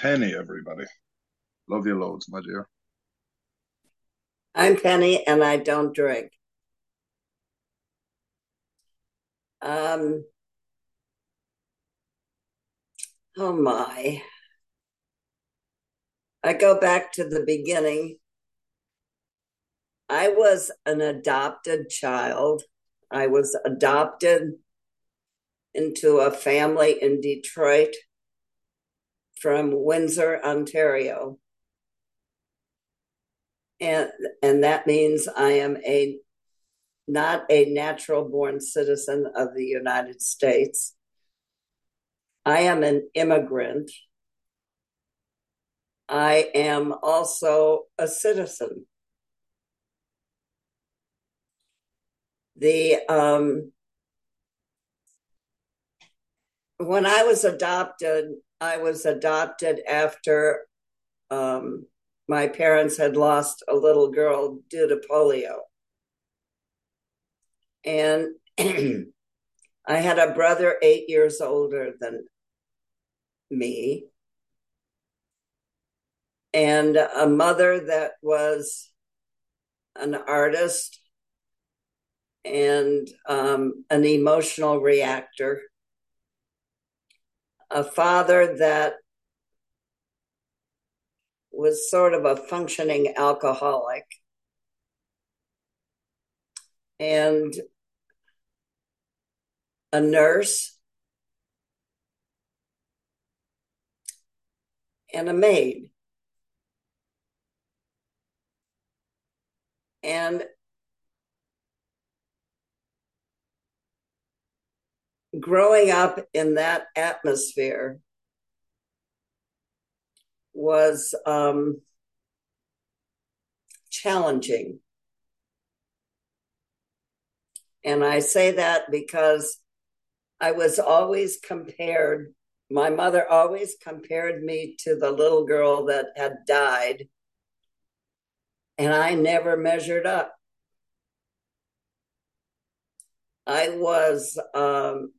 Penny, everybody. Love you loads, my dear. I'm Penny and I don't drink. Um, oh my. I go back to the beginning. I was an adopted child. I was adopted into a family in Detroit from Windsor, Ontario. And and that means I am a not a natural born citizen of the United States. I am an immigrant. I am also a citizen. The um, when I was adopted, I was adopted after um, my parents had lost a little girl due to polio. And I had a brother eight years older than me, and a mother that was an artist and um, an emotional reactor a father that was sort of a functioning alcoholic and a nurse and a maid. And growing up in that atmosphere was um, challenging. And I say that because I was always compared, my mother always compared me to the little girl that had died. And I never measured up. I was um,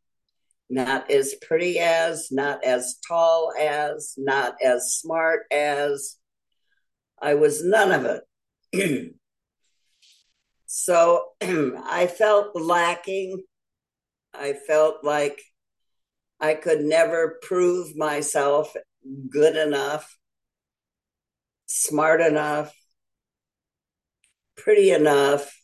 not as pretty as, not as tall as, not as smart as. I was none of it. so I felt lacking. I felt like I could never prove myself good enough, smart enough, pretty enough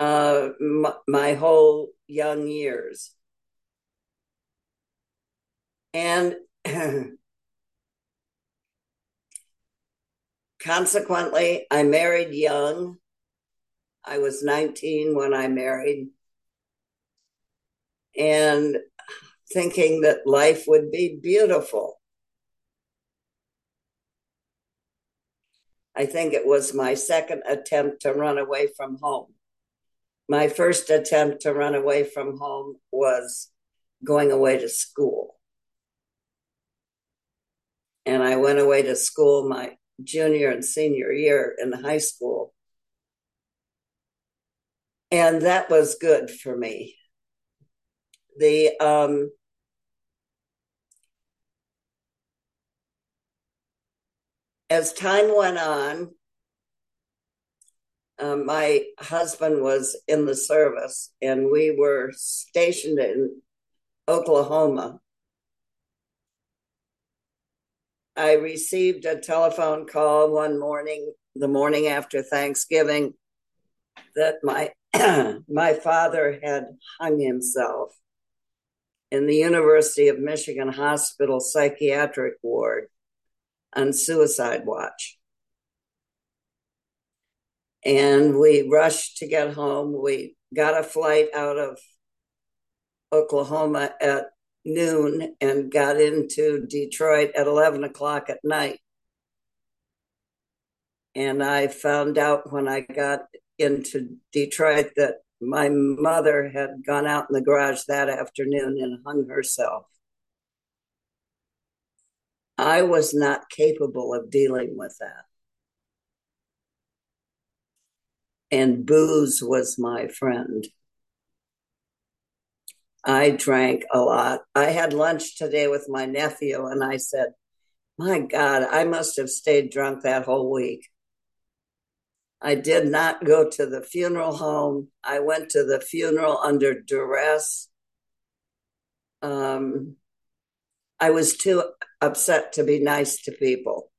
uh, my, my whole young years. And consequently, I married young. I was 19 when I married. And thinking that life would be beautiful. I think it was my second attempt to run away from home my first attempt to run away from home was going away to school. And I went away to school my junior and senior year in high school. And that was good for me. The um, as time went on, um, my husband was in the service and we were stationed in Oklahoma. I received a telephone call one morning, the morning after Thanksgiving, that my my father had hung himself in the University of Michigan Hospital psychiatric ward on suicide watch and we rushed to get home. We got a flight out of Oklahoma at noon and got into Detroit at 11 o'clock at night. And I found out when I got into Detroit that my mother had gone out in the garage that afternoon and hung herself. I was not capable of dealing with that. And booze was my friend. I drank a lot. I had lunch today with my nephew, and I said, My God, I must have stayed drunk that whole week. I did not go to the funeral home. I went to the funeral under duress. Um, I was too upset to be nice to people.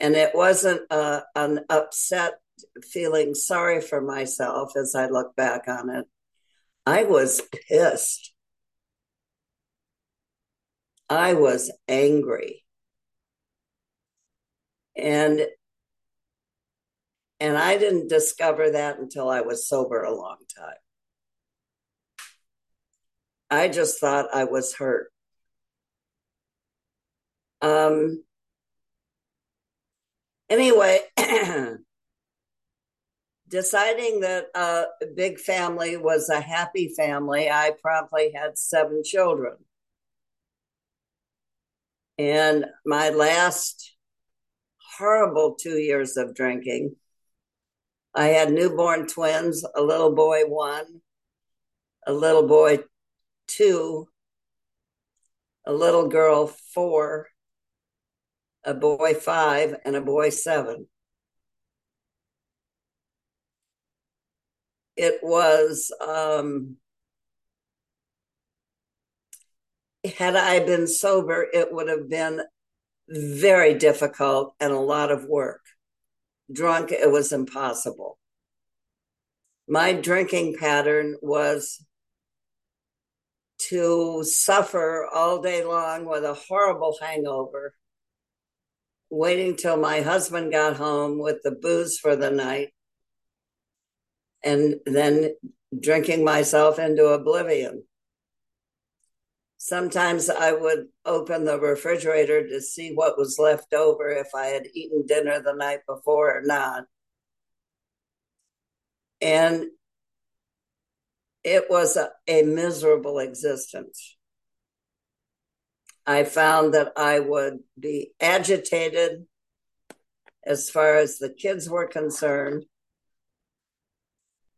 And it wasn't uh, an upset feeling sorry for myself as I look back on it. I was pissed. I was angry. And and I didn't discover that until I was sober a long time. I just thought I was hurt. Um anyway, deciding that a big family was a happy family, I promptly had seven children. And my last horrible two years of drinking, I had newborn twins, a little boy one, a little boy two, a little girl four, a boy five, and a boy seven. It was um, had I been sober, it would have been very difficult and a lot of work. Drunk, it was impossible. My drinking pattern was to suffer all day long with a horrible hangover, waiting till my husband got home with the booze for the night, and then drinking myself into oblivion. Sometimes I would open the refrigerator to see what was left over if I had eaten dinner the night before or not. And it was a, a miserable existence. I found that I would be agitated as far as the kids were concerned.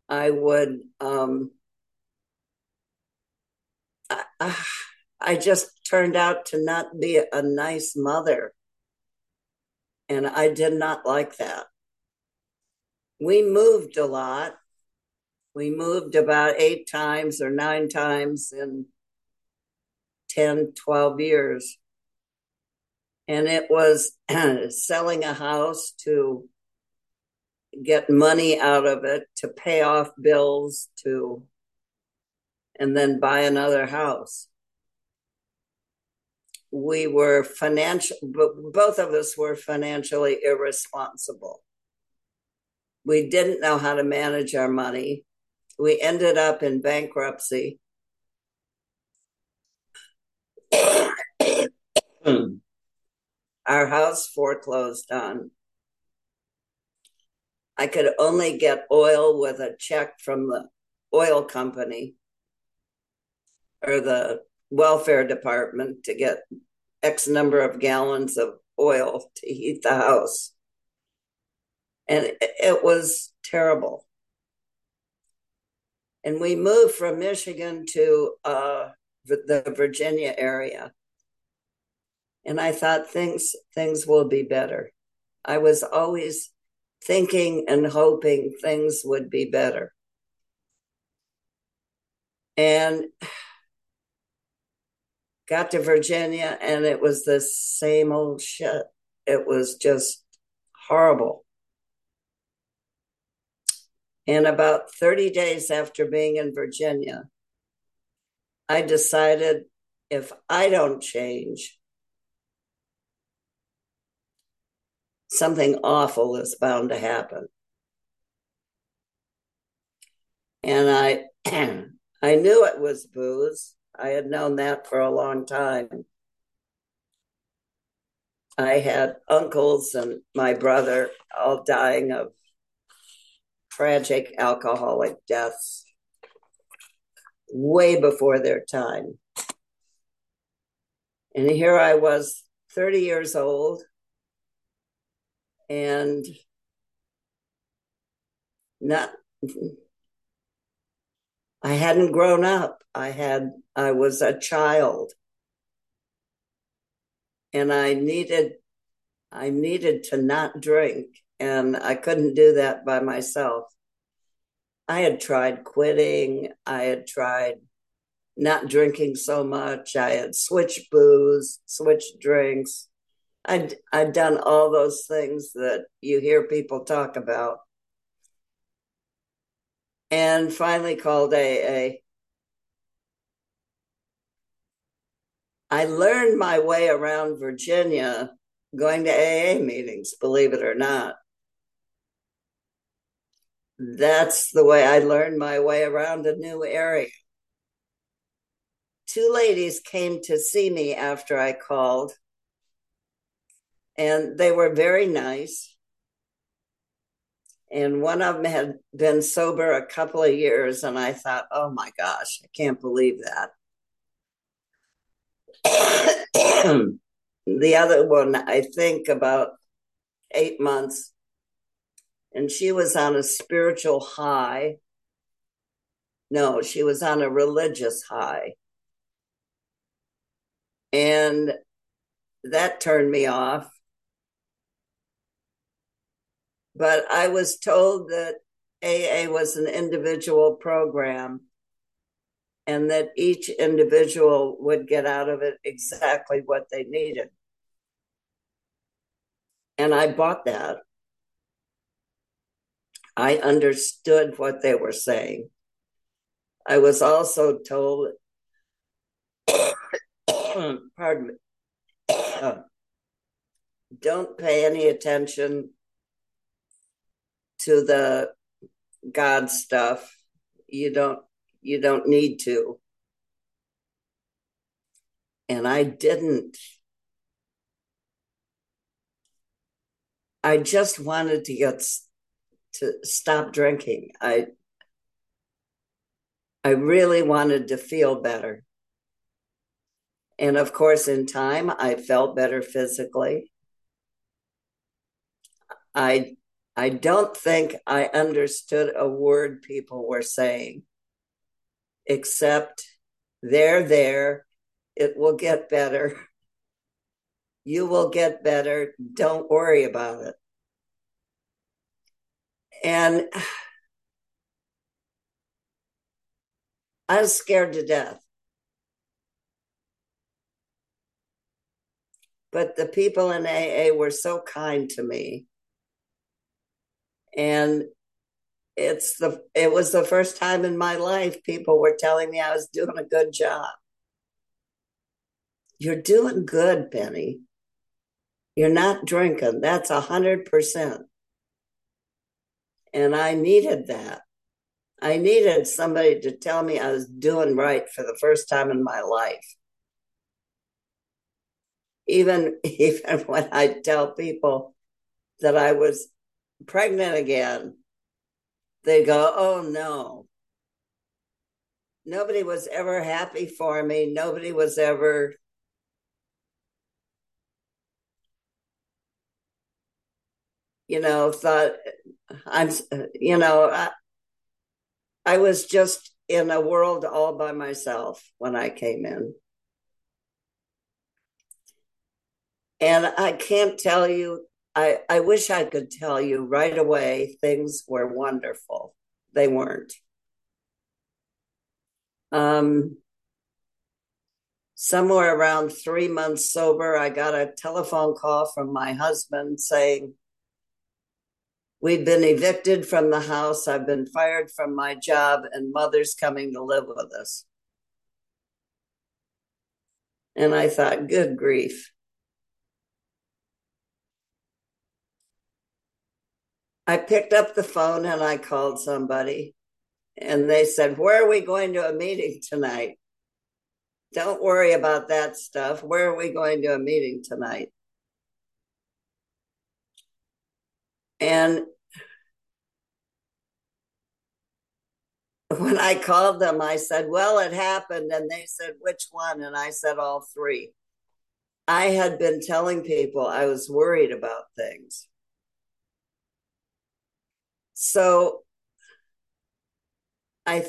I would um, I, I just turned out to not be a nice mother. And I did not like that. We moved a lot. We moved about eight times or nine times in 10, 12 years. And it was selling a house to get money out of it to pay off bills to and then buy another house. We were financial both of us were financially irresponsible. We didn't know how to manage our money. We ended up in bankruptcy. Our house foreclosed on I could only get oil with a check from the oil company or the welfare department to get X number of gallons of oil to heat the house. And it was terrible. And we moved from Michigan to uh, the Virginia area. And I thought things things will be better. I was always thinking and hoping things would be better. And got to Virginia and it was the same old shit. It was just horrible. And about 30 days after being in Virginia, I decided if I don't change, something awful is bound to happen. And I I knew it was booze. I had known that for a long time. I had uncles and my brother all dying of tragic alcoholic deaths way before their time. And here I was, 30 years old, and not I hadn't grown up. I had I was a child. And I needed I needed to not drink and I couldn't do that by myself. I had tried quitting, I had tried not drinking so much, I had switched booze, switched drinks. I'd I'd done all those things that you hear people talk about and finally called AA. I learned my way around Virginia going to AA meetings, believe it or not. That's the way I learned my way around a new area. Two ladies came to see me after I called, and they were very nice. And one of them had been sober a couple of years and i thought oh my gosh i can't believe that. The other one i think about eight months and she was on a spiritual high. No she was on a religious high. And that turned me off but I was told that AA was an individual program and that each individual would get out of it exactly what they needed. And I bought that. I understood what they were saying. I was also told, pardon me, don't pay any attention to the God stuff. You don't you don't need to. And I didn't. I just wanted to get to stop drinking. I I really wanted to feel better. And of course, in time, I felt better physically. I I don't think I understood a word people were saying, except they're there. It will get better. You will get better. Don't worry about it. And I was scared to death. But the people in AA were so kind to me and it's the it was the first time in my life people were telling me I was doing a good job. You're doing good, Penny. You're not drinking. That's a hundred percent. And I needed that. I needed somebody to tell me I was doing right for the first time in my life. Even even when I tell people that I was pregnant again, they go, oh no. Nobody was ever happy for me. Nobody was ever you know thought i'm you know I, I was just in a world all by myself when i came in and i can't tell you I, I wish I could tell you right away things were wonderful. They weren't. Um, somewhere around three months sober, I got a telephone call from my husband saying, We've been evicted from the house. I've been fired from my job, and mother's coming to live with us. And I thought, good grief. I picked up the phone and I called somebody, and they said, Where are we going to a meeting tonight? Don't worry about that stuff. Where are we going to a meeting tonight? And when I called them, I said, Well, it happened. And they said, Which one? And I said, All three. I had been telling people I was worried about things. So I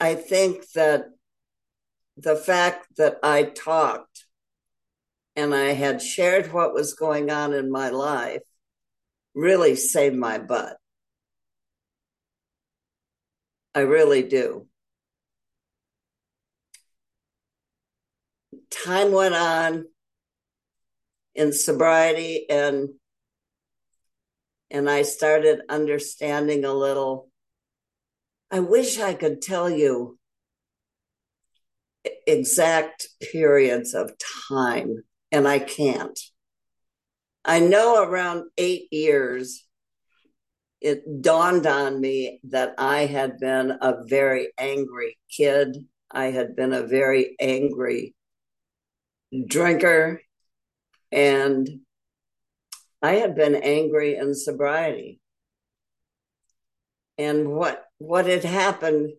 I think that the fact that I talked and I had shared what was going on in my life really saved my butt. I really do. Time went on in sobriety and and I started understanding a little. I wish I could tell you exact periods of time, and I can't. I know around eight years, it dawned on me that I had been a very angry kid. I had been a very angry drinker, and I had been angry in sobriety. And what what had happened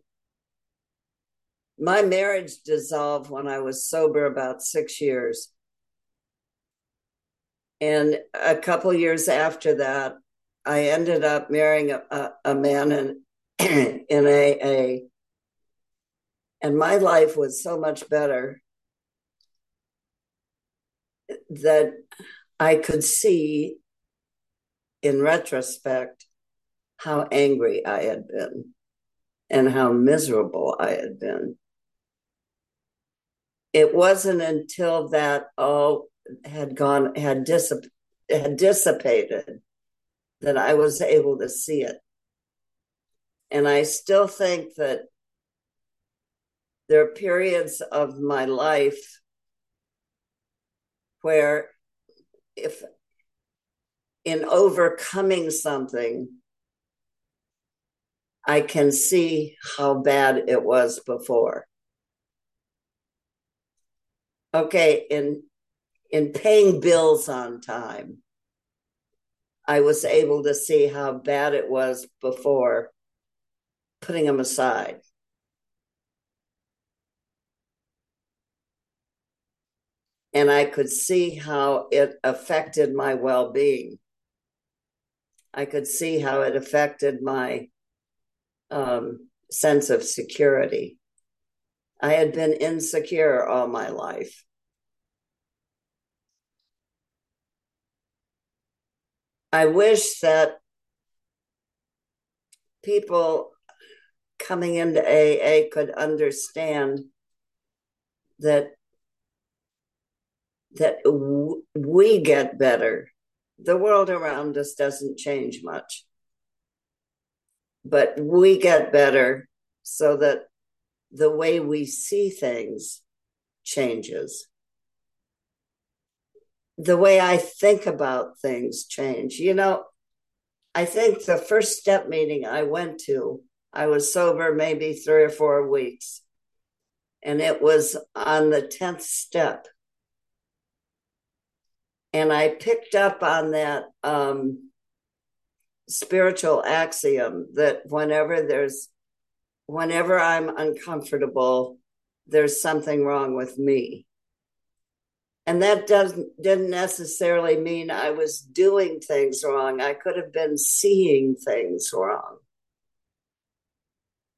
my marriage dissolved when I was sober about 6 years. And a couple years after that, I ended up marrying a, a, a man in in AA. And my life was so much better that I could see in retrospect how angry I had been and how miserable I had been. It wasn't until that all had gone, had, dissip- had dissipated, that I was able to see it. And I still think that there are periods of my life where if in overcoming something, I can see how bad it was before. Okay, in in paying bills on time, I was able to see how bad it was before putting them aside. And I could see how it affected my well being. I could see how it affected my um, sense of security. I had been insecure all my life. I wish that people coming into AA could understand that that w- we get better. The world around us doesn't change much, but we get better so that the way we see things changes. The way I think about things change. You know, I think the first step meeting I went to, I was sober maybe three or four weeks. And it was on the 10th step and I picked up on that um, spiritual axiom that whenever there's, whenever I'm uncomfortable, there's something wrong with me. And that doesn't didn't necessarily mean I was doing things wrong. I could have been seeing things wrong.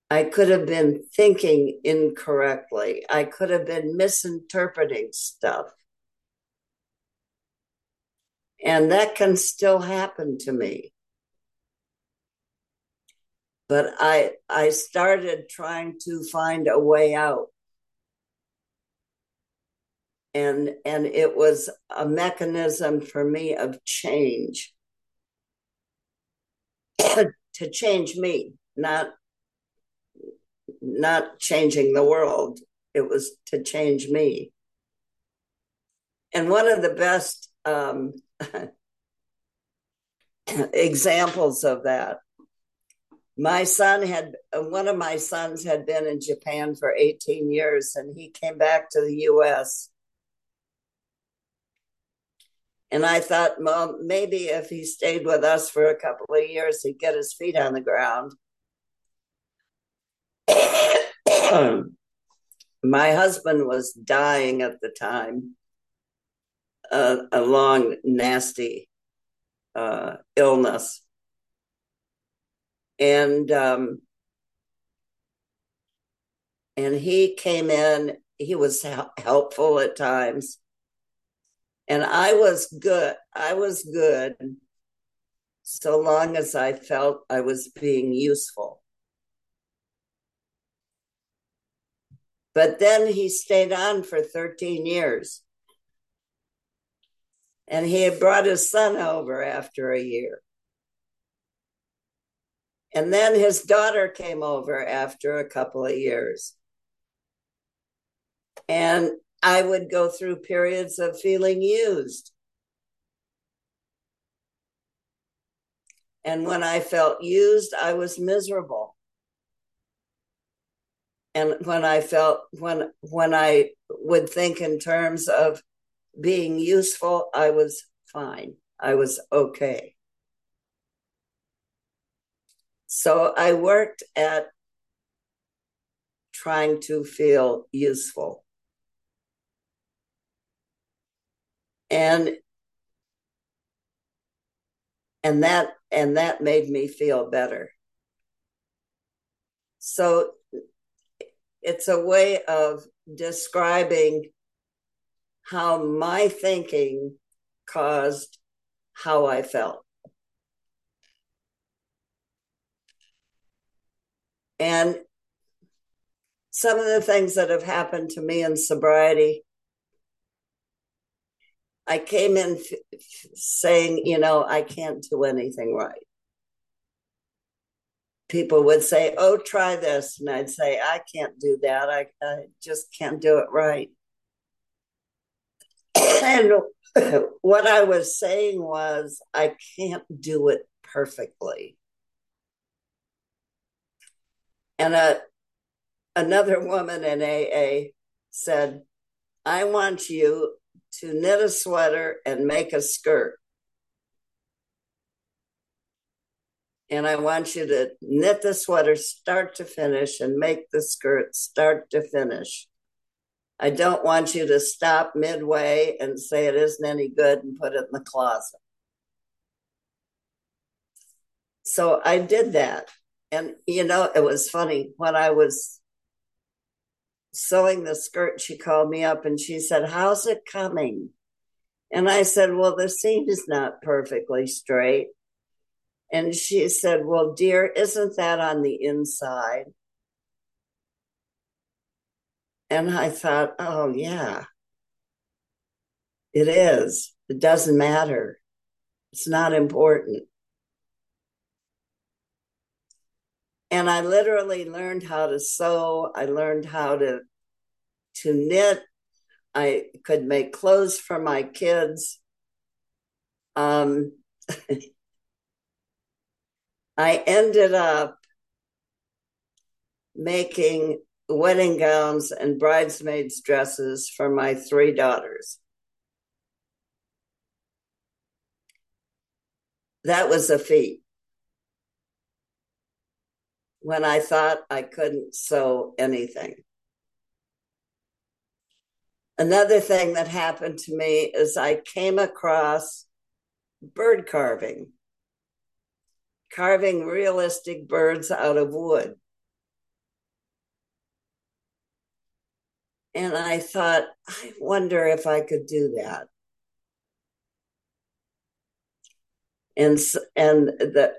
I could have been thinking incorrectly. I could have been misinterpreting stuff. And that can still happen to me. But I I started trying to find a way out. And and it was a mechanism for me of change. to change me, not not changing the world. It was to change me. And one of the best um, examples of that. My son had, one of my sons had been in Japan for 18 years and he came back to the US. And I thought, well, maybe if he stayed with us for a couple of years, he'd get his feet on the ground. my husband was dying at the time a, a long, nasty uh, illness. And um, and he came in. He was helpful at times. And I was good. I was good so long as I felt I was being useful. But then he stayed on for 13 years. And he had brought his son over after a year. And then his daughter came over after a couple of years. And I would go through periods of feeling used. And when I felt used, I was miserable. And when I felt when when I would think in terms of being useful, I was fine. I was okay. So I worked at trying to feel useful. And and that and that made me feel better. So it's a way of describing how my thinking caused how I felt. And some of the things that have happened to me in sobriety, I came in f- saying, you know, I can't do anything right. People would say, oh, try this. And I'd say, I can't do that. I, I just can't do it right. And what I was saying was, I can't do it perfectly. And a, another woman in AA said, I want you to knit a sweater and make a skirt. And I want you to knit the sweater start to finish and make the skirt start to finish. I don't want you to stop midway and say it isn't any good and put it in the closet. So I did that. And, you know, it was funny when I was sewing the skirt, she called me up and she said, How's it coming? And I said, Well, the seam is not perfectly straight. And she said, Well, dear, isn't that on the inside? And I thought, Oh, yeah, it is. It doesn't matter. It's not important. and I literally learned how to sew. I learned how to to knit. I could make clothes for my kids. Um, I ended up making wedding gowns and bridesmaids' dresses for my three daughters. That was a feat when I thought I couldn't sew anything. Another thing that happened to me is I came across bird carving, carving realistic birds out of wood. And I thought, I wonder if I could do that. And and the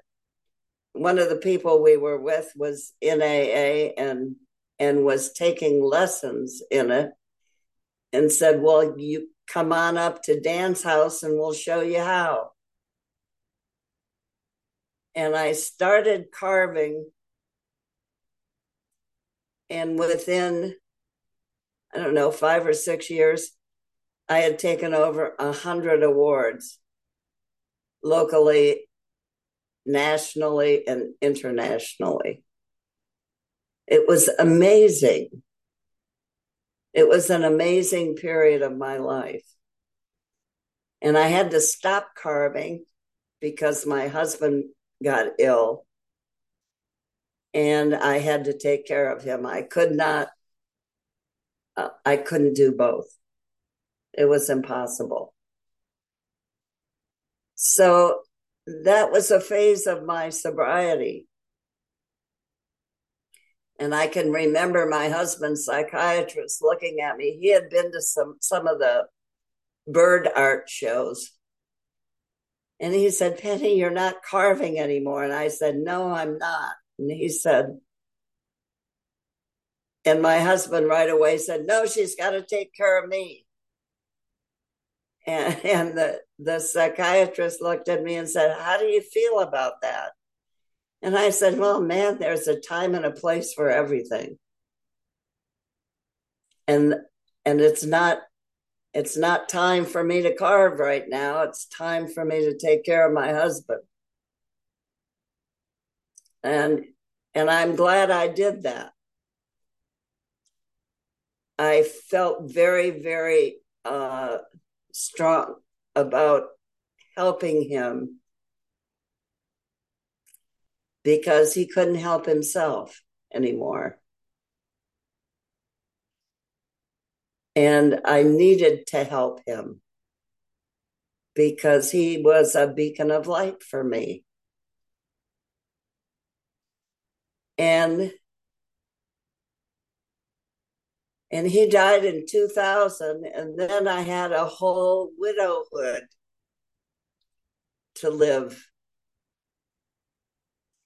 one of the people we were with was in AA and and was taking lessons in it and said, Well, you come on up to Dan's house and we'll show you how. And I started carving, and within, I don't know, five or six years, I had taken over a hundred awards locally nationally and internationally. It was amazing. It was an amazing period of my life. And I had to stop carving because my husband got ill and I had to take care of him. I could not, I couldn't do both. It was impossible. So that was a phase of my sobriety. And I can remember my husband's psychiatrist looking at me. He had been to some some of the bird art shows. And he said, Penny, you're not carving anymore. And I said, No, I'm not. And he said, and my husband right away said, No, she's got to take care of me. And, and the, the psychiatrist looked at me and said, How do you feel about that? And I said, Well, man, there's a time and a place for everything. And and it's not it's not time for me to carve right now. It's time for me to take care of my husband. And and I'm glad I did that. I felt very, very uh, strong about helping him because he couldn't help himself anymore. And I needed to help him because he was a beacon of light for me. And and he died in 2000 and then i had a whole widowhood to live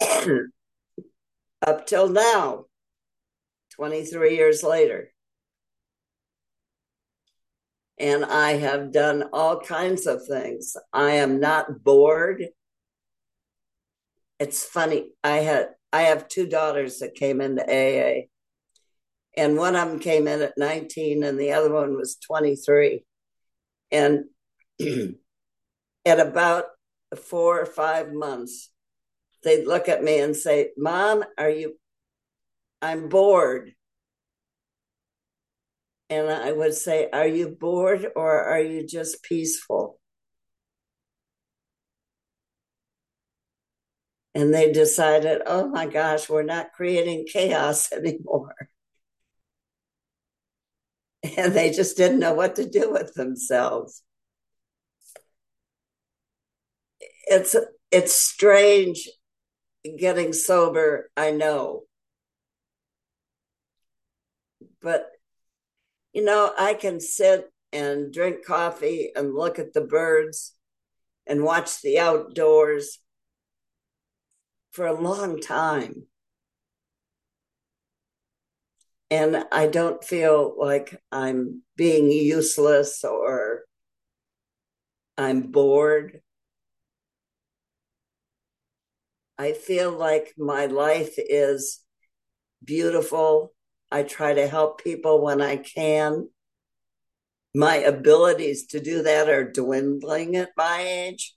up till now 23 years later. And i have done all kinds of things. I am not bored. It's funny i had i have two daughters that came into aa and one of them came in at 19 and the other one was 23 and at about four or five months they'd look at me and say mom are you i'm bored. And i would say are you bored or are you just peaceful? And they decided oh my gosh we're not creating chaos anymore and they just didn't know what to do with themselves. It's it's strange getting sober, I know. But you know, I can sit and drink coffee and look at the birds and watch the outdoors for a long time and I don't feel like I'm being useless or I'm bored. I feel like my life is beautiful. I try to help people when I can. My abilities to do that are dwindling at my age,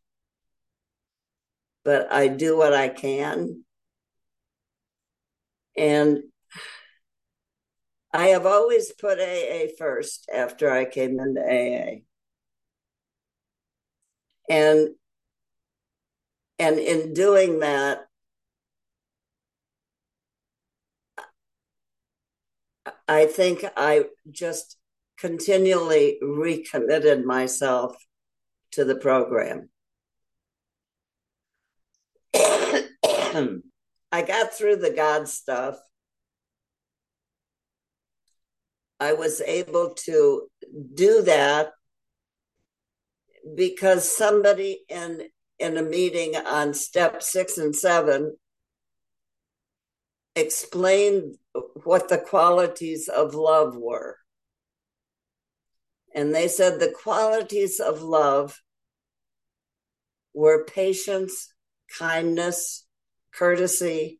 but I do what I can. And I have always put AA first after I came into AA. And and in doing that I think I just continually recommitted myself to the program. I got through the God stuff I was able to do that because somebody in in a meeting on step six and seven explained what the qualities of love were. And they said the qualities of love were patience, kindness, courtesy,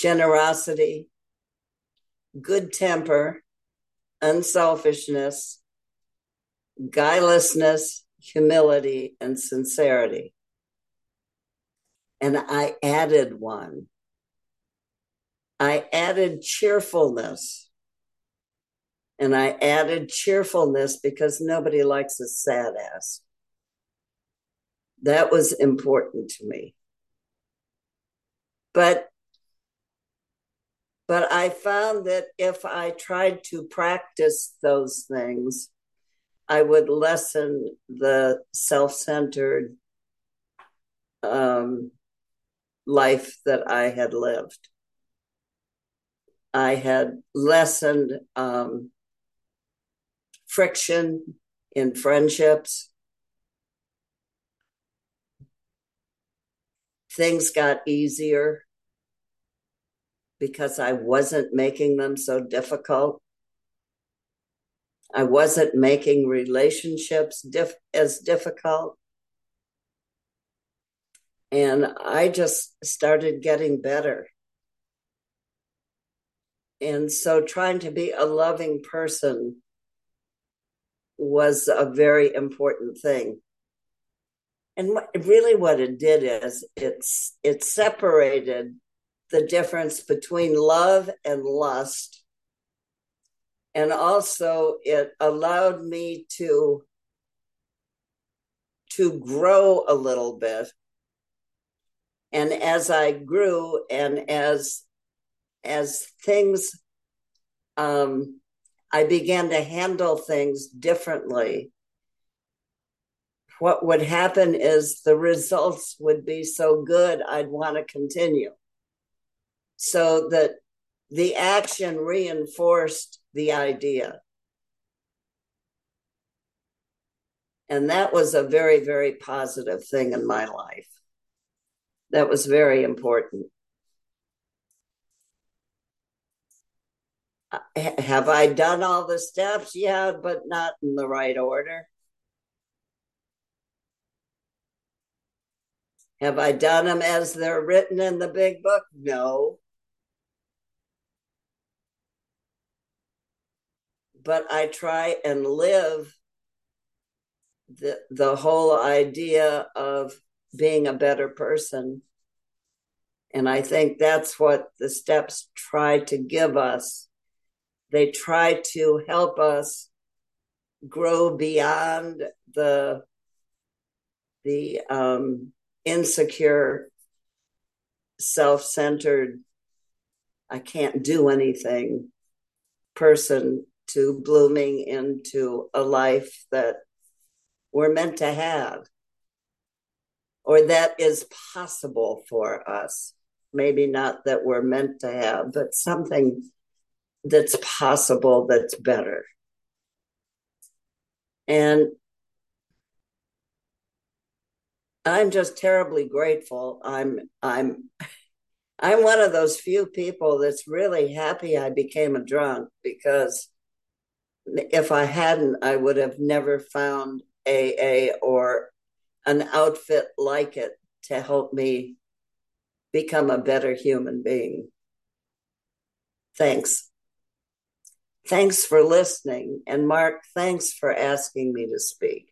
generosity, good temper, unselfishness, guilelessness, humility, and sincerity. And I added one. I added cheerfulness. And I added cheerfulness because nobody likes a sad ass. That was important to me. But but I found that if I tried to practice those things, I would lessen the self centered um, life that I had lived. I had lessened um, friction in friendships. Things got easier because I wasn't making them so difficult. I wasn't making relationships as difficult. And I just started getting better. And so trying to be a loving person was a very important thing. And really what it did is it's it separated the difference between love and lust. And also it allowed me to to grow a little bit. And as I grew and as as things um, I began to handle things differently. What would happen is the results would be so good, I'd want to continue. So that the action reinforced the idea. And that was a very, very positive thing in my life. That was very important. Uh, have I done all the steps? Yeah, but not in the right order. Have I done them as they're written in the big book? No. But I try and live the the whole idea of being a better person. And I think that's what the steps try to give us they try to help us grow beyond the the um, insecure, self-centered, I can't do anything person to blooming into a life that we're meant to have or that is possible for us. Maybe not that we're meant to have, but something that's possible that's better. And I'm just terribly grateful. I'm I'm I'm one of those few people that's really happy I became a drunk because if I hadn't, I would have never found AA or an outfit like it to help me become a better human being. Thanks. Thanks for listening. And Mark, thanks for asking me to speak.